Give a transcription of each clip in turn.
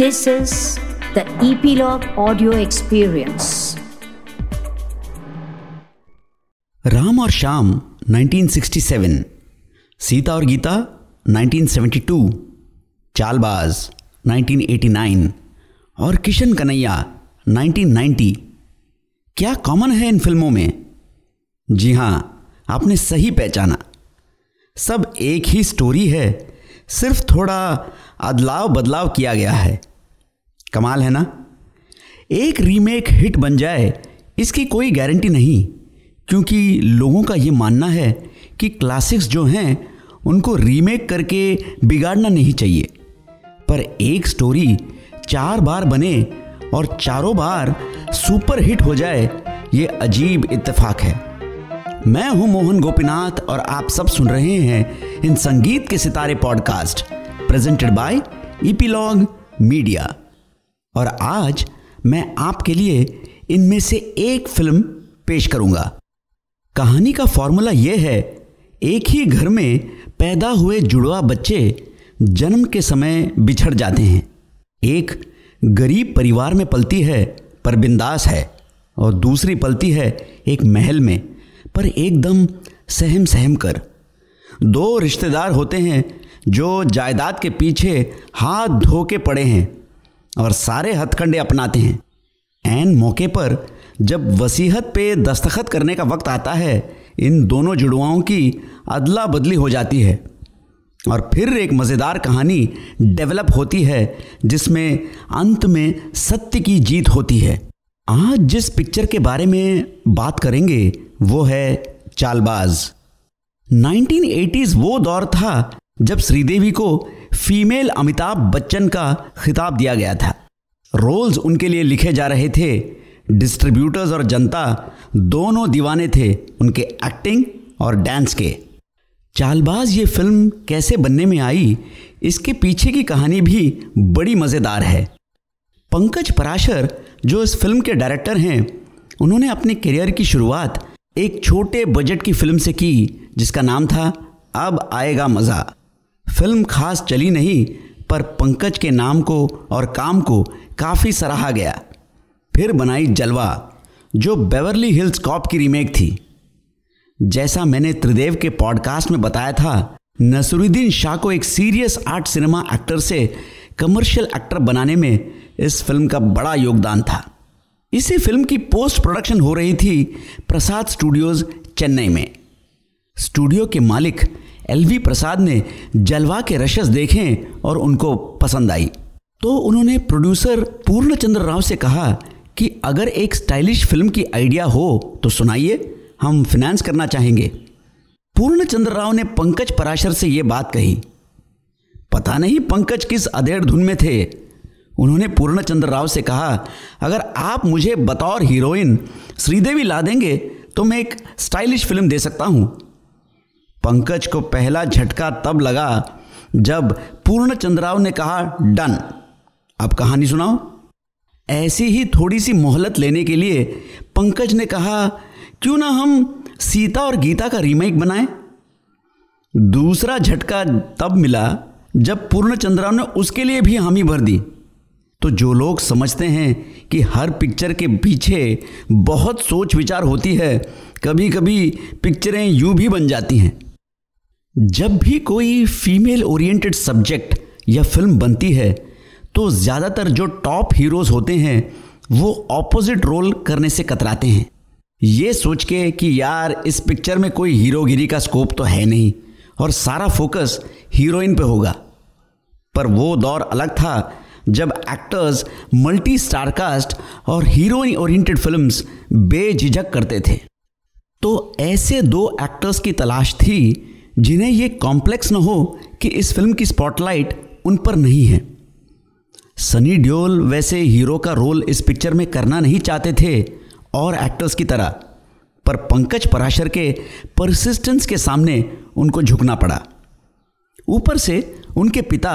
This is the Epilogue Audio Experience. Ram और शाम 1967 सीता और गीता 1972 चालबाज 1989 और किशन कन्हैया 1990 क्या कॉमन है इन फ़िल्मों में? जी हाँ, आपने सही पहचाना। सब एक ही स्टोरी है, सिर्फ़ थोड़ा अदलाव बदलाव किया गया है। कमाल है ना? एक रीमेक हिट बन जाए, इसकी कोई गारंटी नहीं। क्योंकि लोगों का ये मानना है कि क्लासिक्स जो हैं, उनको रीमेक करके बिगाड़ना नहीं चाहिए। पर एक स्टोरी चार बार बने और चारों बार सुपर हिट हो जाए, ये अजीब इत्तेफाक है। मैं हूँ मोहन गोपीनाथ और आप सब सुन रहे हैं इन संगीत के सितारे podcast presented by Epilogue media और आज मैं आपके लिए इनमें से एक फ़िल्म पेश करूँगा। कहानी का फॉर्मूला यह है, एक ही घर में पैदा हुए जुड़वा बच्चे जन्म के समय बिछड़ जाते हैं। एक गरीब परिवार में पलती है, पर बिंदास है, और दूसरी पलती है एक महल में, पर एकदम सहम सहम कर। दो रिश्तेदार होते हैं जो जायदाद के पीछे हाथ धो के पड़े हैं। और सारे हथकंडे अपनाते हैं। एन मौके पर जब वसीहत पे दस्तखत करने का वक्त आता है, इन दोनों जुड़वाओं की अदला बदली हो जाती है। और फिर एक मज़ेदार कहानी डेवलप होती है, जिसमें अंत में सत्य की जीत होती है। आज जिस पिक्चर के बारे में बात करेंगे, वो है चालबाज। 1980s वो दौर था जब श्रीदेवी को फीमेल अमिताभ बच्चन का खिताब दिया गया था। रोल्स उनके लिए लिखे जा रहे थे। डिस्ट्रीब्यूटर्स और जनता दोनों दीवाने थे उनके एक्टिंग और डांस के। चालबाज ये फ़िल्म कैसे बनने में आई, इसके पीछे की कहानी भी बड़ी मज़ेदार है। पंकज पराशर, जो इस फ़िल्म के डायरेक्टर हैं, उन्होंने अपने करियर की शुरुआत एक छोटे बजट की फ़िल्म से की, जिसका नाम था, अब आएगा मज़ा। फ़िल्म खास चली नहीं, पर पंकज के नाम को और काम को काफ़ी सराहा गया। फिर बनाई जलवा, जो बेवरली हिल्स कॉप की रीमेक थी। जैसा मैंने त्रिदेव के पॉडकास्ट में बताया था, नसरुद्दीन शाह को एक सीरियस आर्ट सिनेमा एक्टर से कमर्शियल एक्टर बनाने में इस फ़िल्म का बड़ा योगदान था। इसी फ़िल्म की पोस्ट प्रोडक्शन हो रही थी प्रसाद स्टूडियोज चेन्नई में। स्टूडियो के मालिक एलवी प्रसाद ने जलवा के रशस देखे और उनको पसंद आई। तो उन्होंने प्रोड्यूसर पूर्णचंद्र राव से कहा कि अगर एक स्टाइलिश फ़िल्म की आइडिया हो तो सुनाइए, हम फिनेंस करना चाहेंगे। पूर्णचंद्र राव ने पंकज पराशर से यह बात कही। पता नहीं पंकज किस अधेड़ धुन में थे। उन्होंने पूर्णचंद्र राव से कहा, अगर आप मुझे बतौर हीरोइन श्रीदेवी ला देंगे तो मैं एक स्टाइलिश फ़िल्म दे सकता हूँ। पंकज को पहला झटका तब लगा जब पूर्णचंद्र राव ने कहा, डन। अब कहानी सुनाओ। ऐसी ही थोड़ी सी मोहलत लेने के लिए पंकज ने कहा, क्यों ना हम सीता और गीता का रीमेक बनाएँ? दूसरा झटका तब मिला जब पूर्णचंद्रा ने उसके लिए भी हामी भर दी। तो जो लोग समझते हैं कि हर पिक्चर के पीछे बहुत सोच विचार होती है कभी कभी पिक्चरें यूँ भी बन जाती हैं। जब भी कोई फीमेल ओरिएंटेड सब्जेक्ट या फ़िल्म बनती है तो ज़्यादातर जो टॉप हीरोज होते हैं, वो ऑपोजिट रोल करने से कतराते हैं। ये सोच के कि यार, इस पिक्चर में कोई हीरोगिरी का स्कोप तो है नहीं, और सारा फोकस हीरोइन पे होगा। पर वो दौर अलग था, जब एक्टर्स मल्टी स्टारकास्ट और हीरोइन ओरिएंटेड फिल्म्स बेझिझक करते थे। तो ऐसे दो एक्टर्स की तलाश थी जिन्हें ये कॉम्प्लेक्स न हो कि इस फ़िल्म की स्पॉटलाइट उन पर नहीं है। सनी ड्योल वैसे हीरो का रोल इस पिक्चर में करना नहीं चाहते थे और एक्टर्स की तरह, पर पंकज पराशर के परसिस्टेंस के सामने उनको झुकना पड़ा। ऊपर से उनके पिता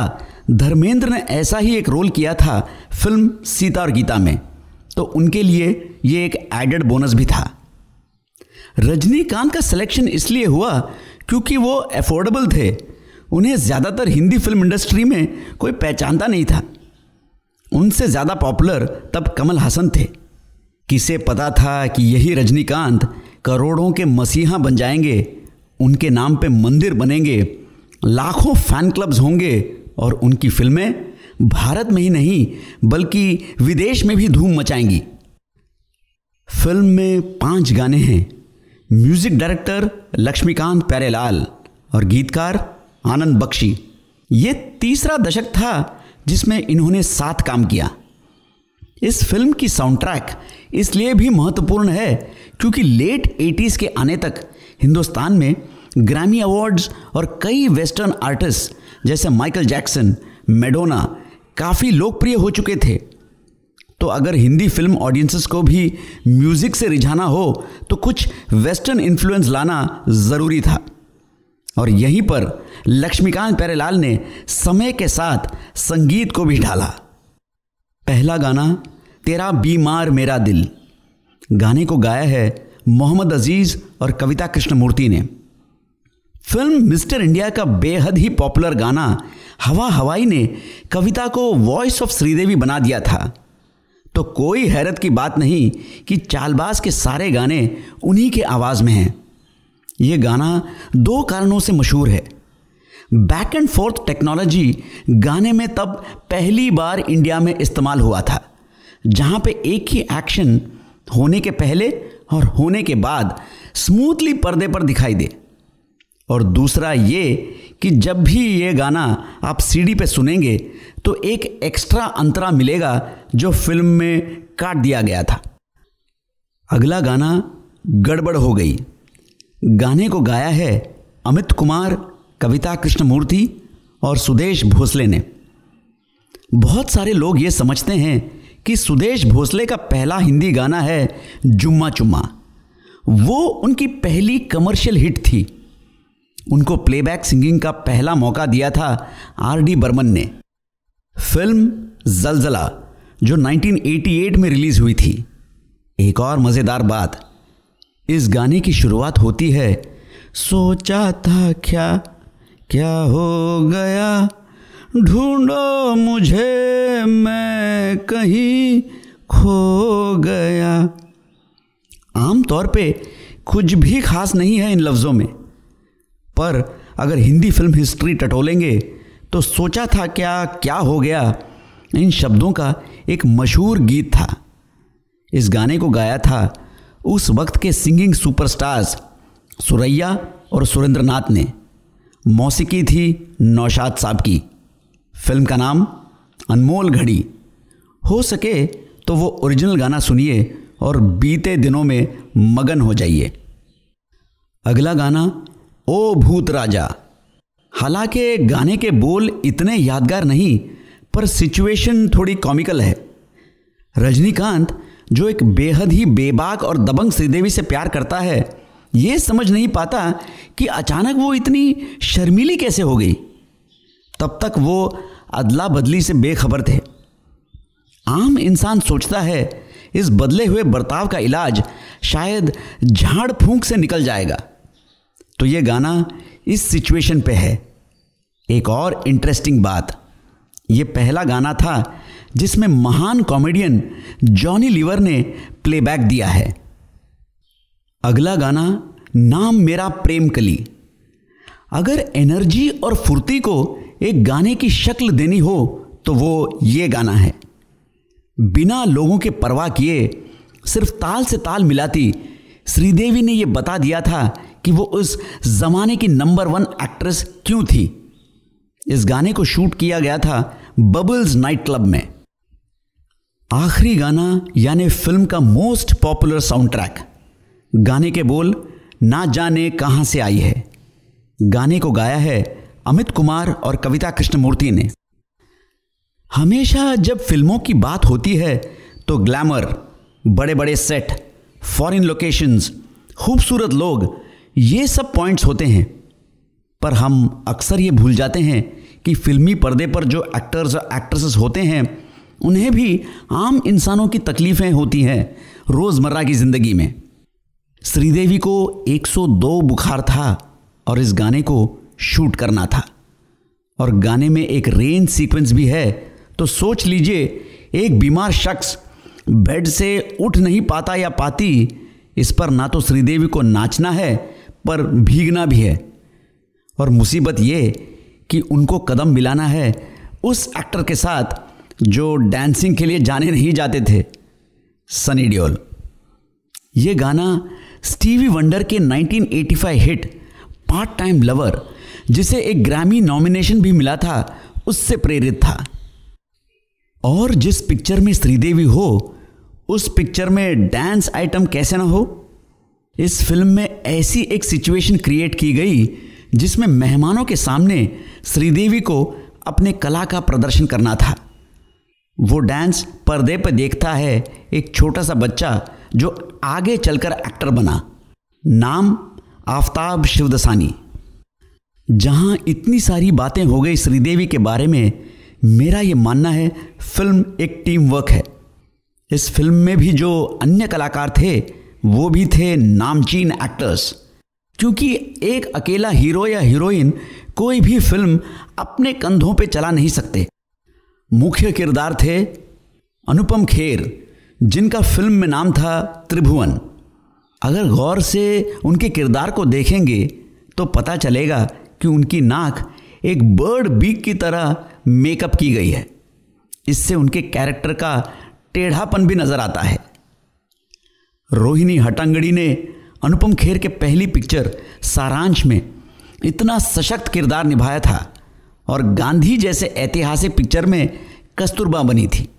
धर्मेंद्र ने ऐसा ही एक रोल किया था फ़िल्म सीता और गीता में तो उनके लिए ये एक एडेड बोनस भी था। रजनीकांत का सिलेक्शन इसलिए हुआ क्योंकि वो अफोर्डेबल थे। उन्हें ज़्यादातर हिंदी फ़िल्म इंडस्ट्री में कोई पहचानता नहीं था। उनसे ज़्यादा पॉपुलर तब कमल हसन थे। किसे पता था कि यही रजनीकांत करोड़ों के मसीहा बन जाएँगे, उनके नाम पे मंदिर बनेंगे, लाखों फ़ैन क्लब्स होंगे और उनकी फ़िल्में भारत में ही नहीं, बल्कि विदेश में भी धूम मचाएँगी। फ़िल्म में पाँच गाने हैं। म्यूज़िक डायरेक्टर लक्ष्मीकांत प्यारेलाल और गीतकार आनंद बख्शी। ये तीसरा दशक था जिसमें इन्होंने साथ काम किया। इस फ़िल्म की साउंड ट्रैक इसलिए भी महत्वपूर्ण है क्योंकि लेट एटीज़ के आने तक हिंदुस्तान में ग्रैमी अवार्ड्स और कई वेस्टर्न आर्टिस्ट जैसे माइकल जैक्सन मेडोना काफ़ी लोकप्रिय हो चुके थे। तो अगर हिंदी फ़िल्म ऑडियंसेस को भी म्यूज़िक से रिझाना हो तो कुछ वेस्टर्न इन्फ्लुएंस लाना ज़रूरी था। और यहीं पर लक्ष्मीकांत प्यारेलाल ने समय के साथ संगीत को भी ढाला। पहला गाना, तेरा बीमार मेरा दिल। गाने को गाया है मोहम्मद अज़ीज़ और कविता कृष्णमूर्ति ने। फ़िल्म मिस्टर इंडिया का बेहद ही पॉपुलर गाना हवा हवाई ने कविता को वॉइस ऑफ़ श्रीदेवी बना दिया था। तो कोई हैरत की बात नहीं कि चालबाज के सारे गाने उन्हीं के आवाज़ में हैं। ये गाना दो कारणों से मशहूर है। बैक एंड फोर्थ टेक्नोलॉजी गाने में तब पहली बार इंडिया में इस्तेमाल हुआ था, जहाँ पे एक ही एक्शन होने के पहले और होने के बाद स्मूथली पर्दे पर दिखाई दे। और दूसरा ये कि जब भी ये गाना आप सीडी पे सुनेंगे तो एक एक्स्ट्रा अंतरा मिलेगा जो फ़िल्म में काट दिया गया था। अगला गाना गड़बड़ हो गई। गाने को गाया है अमित कुमार, कविता कृष्णमूर्ति और सुदेश भोसले ने। बहुत सारे लोग ये समझते हैं कि सुदेश भोसले का पहला हिंदी गाना है जुम्मा चुम्मा। वो उनकी पहली कमर्शियल हिट थी। उनको प्लेबैक सिंगिंग का पहला मौका दिया था आर डी बर्मन ने। फ़िल्म जलजला, जो 1988 में रिलीज़ हुई थी। एक और मज़ेदार बात, इस गाने की शुरुआत होती है, सोचा था क्या क्या हो गया, ढूंढो मुझे, मैं कहीं खो गया। आमतौर पे कुछ भी खास नहीं है इन लफ्ज़ों में। पर अगर हिंदी फ़िल्म हिस्ट्री टटोलेंगे तो सोचा था क्या क्या हो गया? इन शब्दों का एक मशहूर गीत था। इस गाने को गाया था उस वक्त के सिंगिंग सुपरस्टार्स सुरैया और सुरेंद्रनाथ ने। मौसीकी थी नौशाद साहब की। फ़िल्म का नाम अनमोल घड़ी। हो सके तो वो ओरिजिनल गाना सुनिए और बीते दिनों में मगन हो जाइए। अगला गाना ओ भूत राजा, हालाँकि गाने के बोल इतने यादगार नहीं, पर सिचुएशन थोड़ी कॉमिकल है। रजनीकांत, जो एक बेहद ही बेबाक और दबंग श्रीदेवी से प्यार करता है, ये समझ नहीं पाता कि अचानक वो इतनी शर्मीली कैसे हो गई। तब तक वो अदला बदली से बेखबर थे। आम इंसान सोचता है, इस बदले हुए बर्ताव का इलाज शायद झाड़ फूंक से निकल जाएगा। तो ये गाना इस सिचुएशन पे है। एक और इंटरेस्टिंग बात, ये पहला गाना था जिसमें महान कॉमेडियन जॉनी लीवर ने प्लेबैक दिया है। अगला गाना, नाम मेरा प्रेम कली। अगर एनर्जी और फुर्ती को एक गाने की शक्ल देनी हो तो वो ये गाना है। बिना लोगों के परवाह किए, सिर्फ़ ताल से ताल मिलाती, श्रीदेवी ने यह बता दिया था कि वो उस जमाने की नंबर वन एक्ट्रेस क्यों थी? इस गाने को शूट किया गया था बबल्स नाइट क्लब में। आखिरी गाना, यानी फ़िल्म का मोस्ट पॉपुलर साउंड ट्रैक गाने के बोल, ना जाने कहाँ से आई है। गाने को गाया है अमित कुमार और कविता कृष्णमूर्ति ने। हमेशा जब फ़िल्मों की बात होती है तो ग्लैमर बड़े बड़े सेट, फॉरेन लोकेशंस, खूबसूरत लोग ये सब पॉइंट्स होते हैं, पर हम अक्सर ये भूल जाते हैं कि फिल्मी पर्दे पर जो एक्टर्स और एक्ट्रेसेस होते हैं, उन्हें भी आम इंसानों की तकलीफ़ें होती हैं रोज़मर्रा की ज़िंदगी में। श्रीदेवी को 102 बुखार था और इस गाने को शूट करना था। और गाने में एक रेंज सीक्वेंस भी है तो सोच लीजिए, एक बीमार शख्स बेड से उठ नहीं पाता या पाती, इस पर ना तो श्रीदेवी को नाचना है पर भीगना भी है। और मुसीबत ये कि उनको कदम मिलाना है उस एक्टर के साथ जो डांसिंग के लिए जाने नहीं जाते थे सनी डियोल ये गाना स्टीवी वंडर के 1985 हिट पार्ट टाइम लवर जिसे एक ग्रामी नॉमिनेशन भी मिला था, उससे प्रेरित था। और जिस पिक्चर में श्रीदेवी हो, उस पिक्चर में डांस आइटम कैसे ना हो इस फ़िल्म में ऐसी एक सिचुएशन क्रिएट की गई, जिसमें मेहमानों के सामने श्रीदेवी को अपने कला का प्रदर्शन करना था। वो डांस पर्दे पर देखता है एक छोटा सा बच्चा जो आगे चलकर एक्टर बना। नाम आफ्ताब शिवदसानी। जहाँ इतनी सारी बातें हो गई श्रीदेवी के बारे में, मेरा ये मानना है फ़िल्म एक टीम वर्क है। इस फ़िल्म में भी जो अन्य कलाकार थे वो भी थे नामचीन एक्टर्स क्योंकि एक अकेला हीरो या हीरोइन कोई भी फ़िल्म अपने कंधों पे चला नहीं सकते। मुख्य किरदार थे अनुपम खेर, जिनका फ़िल्म में नाम था त्रिभुवन। अगर गौर से उनके किरदार को देखेंगे तो पता चलेगा कि उनकी नाक एक बर्ड बीक की तरह मेकअप की गई है। इससे उनके कैरेक्टर का टेढ़ापन भी नज़र आता है। रोहिणी हटंगड़ी ने अनुपम खेर के पहली पिक्चर सारांश में इतना सशक्त किरदार निभाया था और गांधी जैसे ऐतिहासिक पिक्चर में कस्तूरबा बनी थी।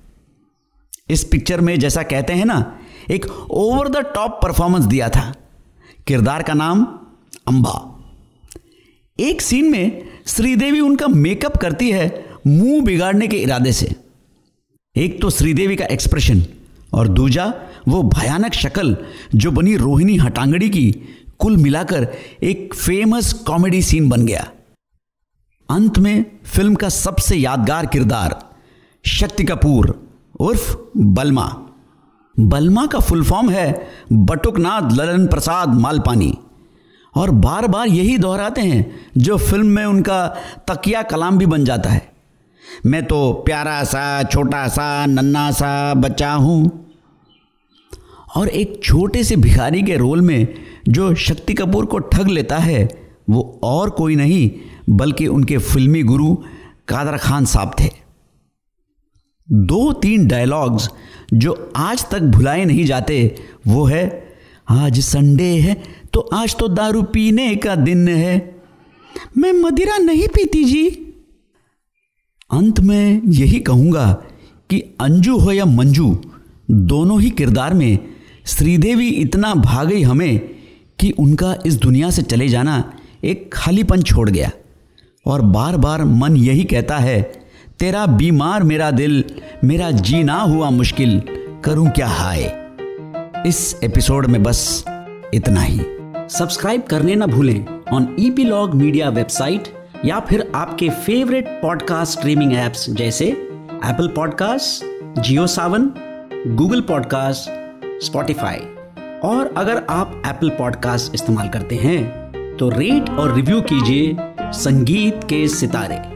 इस पिक्चर में जैसा कहते हैं ना, एक ओवर द टॉप परफॉर्मेंस दिया था। किरदार का नाम अंबा। एक सीन में श्रीदेवी उनका मेकअप करती है मुँह बिगाड़ने के इरादे से। एक तो श्रीदेवी का एक्सप्रेशन और दूजा, वो भयानक शक्ल जो बनी रोहिणी हटांगड़ी की कुल मिलाकर एक फ़ेमस कॉमेडी सीन बन गया। अंत में फ़िल्म का सबसे यादगार किरदार, शक्ति कपूर उर्फ़ बलमा। बलमा का फुल फॉर्म है बटुकनाथ ललन प्रसाद मालपानी। और बार बार यही दोहराते हैं जो फ़िल्म में उनका तकिया कलाम भी बन जाता है। मैं तो प्यारा सा, छोटा सा, नन्ना सा बच्चा हूँ। और एक छोटे से भिखारी के रोल में जो शक्ति कपूर को ठग लेता है, वो और कोई नहीं, बल्कि उनके फिल्मी गुरु कादर खान साहब थे। दो तीन डायलॉग्स जो आज तक भुलाए नहीं जाते, वो है, आज संडे है तो आज तो दारू पीने का दिन है। मैं मदिरा नहीं पीती जी। अंत में यही कहूँगा कि अंजू हो या मंजू, दोनों ही किरदार में श्रीदेवी इतना भागई हमें कि उनका इस दुनिया से चले जाना एक खालीपन छोड़ गया। और बार बार मन यही कहता है, तेरा बीमार मेरा दिल, मेरा जीना हुआ मुश्किल, करूँ क्या हाय? इस एपिसोड में बस इतना ही। सब्सक्राइब करने ना भूलें। ऑन ईपीलॉग मीडिया वेबसाइट या फिर आपके फेवरेट पॉडकास्ट स्ट्रीमिंग एप्स जैसे Apple podcast Jio Saavn Google podcast Spotify और अगर आप एप्पल पॉडकास्ट इस्तेमाल करते हैं तो रेट और रिव्यू कीजिए संगीत के सितारे।